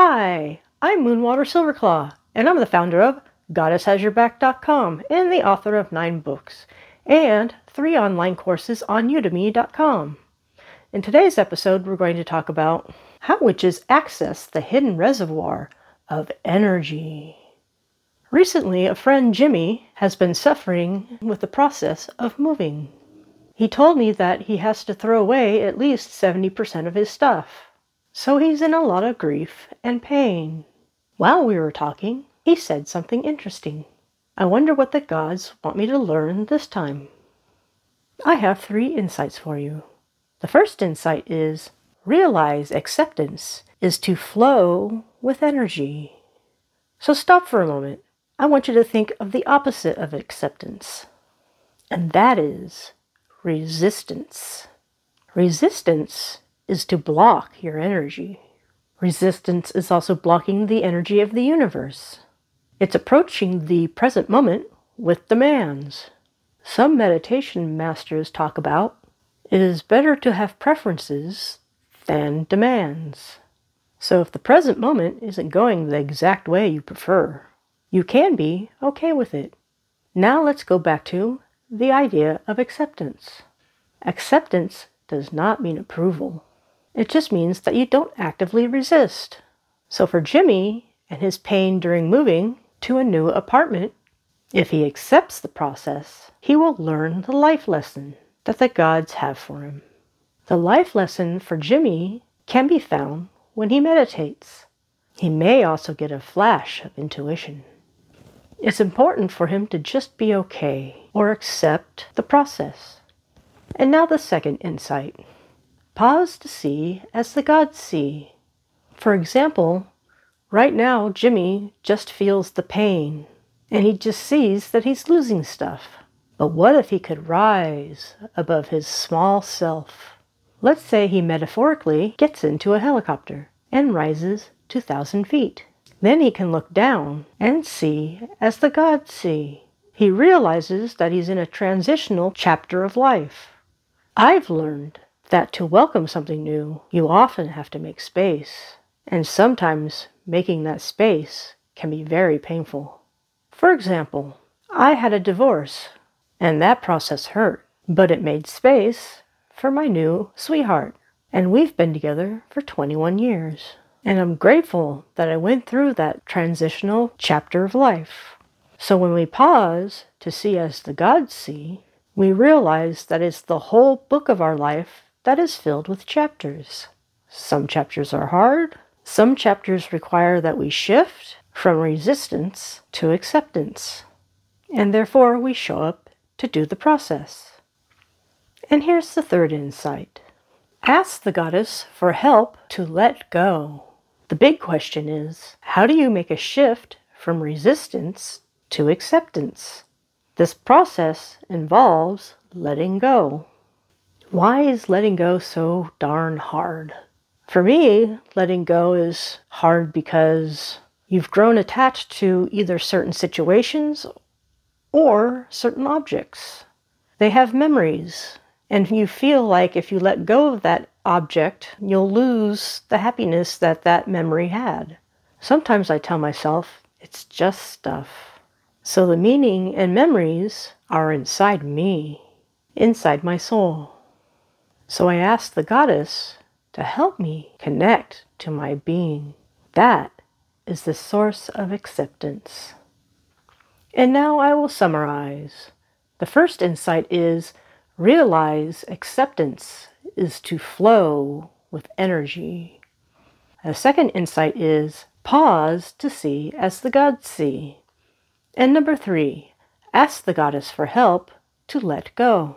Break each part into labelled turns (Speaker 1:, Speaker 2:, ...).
Speaker 1: Hi, I'm Moonwater Silverclaw, and I'm the founder of GoddessHasYourBack.com and the author of nine books and three online courses on Udemy.com. In today's episode, we're going to talk about how witches access the hidden reservoir of energy. Recently, a friend, Jimmy, has been suffering with the process of moving. He told me that he has to throw away at least 70% of his stuff. So he's in a lot of grief and pain. While we were talking, he said something interesting. I wonder what the gods want me to learn this time. I have three insights for you. The first insight is realize acceptance is to flow with energy. So stop for a moment. I want you to think of the opposite of acceptance, and that is resistance. Resistance is to block your energy. Resistance is also blocking the energy of the universe. It's approaching the present moment with demands. Some meditation masters talk about it is better to have preferences than demands. So if the present moment isn't going the exact way you prefer, you can be okay with it. Now let's go back to the idea of acceptance. Acceptance does not mean approval. It just means that you don't actively resist. So for Jimmy and his pain during moving to a new apartment, if he accepts the process, he will learn the life lesson that the gods have for him. The life lesson for Jimmy can be found when he meditates. He may also get a flash of intuition. It's important for him to just be okay or accept the process. And now the second insight. Pause to see as the gods see. For example, right now Jimmy just feels the pain and he just sees that he's losing stuff. But what if he could rise above his small self? Let's say he metaphorically gets into a helicopter and rises 2,000 feet. Then he can look down and see as the gods see. He realizes that he's in a transitional chapter of life. I've learned that to welcome something new, you often have to make space. And sometimes making that space can be very painful. For example, I had a divorce and that process hurt, but it made space for my new sweetheart. And we've been together for 21 years. And I'm grateful that I went through that transitional chapter of life. So when we pause to see as the gods see, we realize that it's the whole book of our life that is filled with chapters. Some chapters are hard, some chapters require that we shift from resistance to acceptance, and therefore we show up to do the process. And here's the third insight ask the goddess for help to let go. The big question is how do you make a shift from resistance to acceptance? This process involves letting go. Why is letting go so darn hard? For me, letting go is hard because you've grown attached to either certain situations or certain objects. They have memories, and you feel like if you let go of that object, you'll lose the happiness that that memory had. Sometimes I tell myself it's just stuff. So the meaning and memories are inside me, inside my soul. So I asked the goddess to help me connect to my being. That is the source of acceptance. And now I will summarize. The first insight is realize acceptance is to flow with energy. The second insight is pause to see as the gods see. And number three, ask the goddess for help to let go.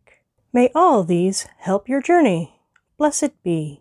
Speaker 1: May all these help your journey. Blessed be.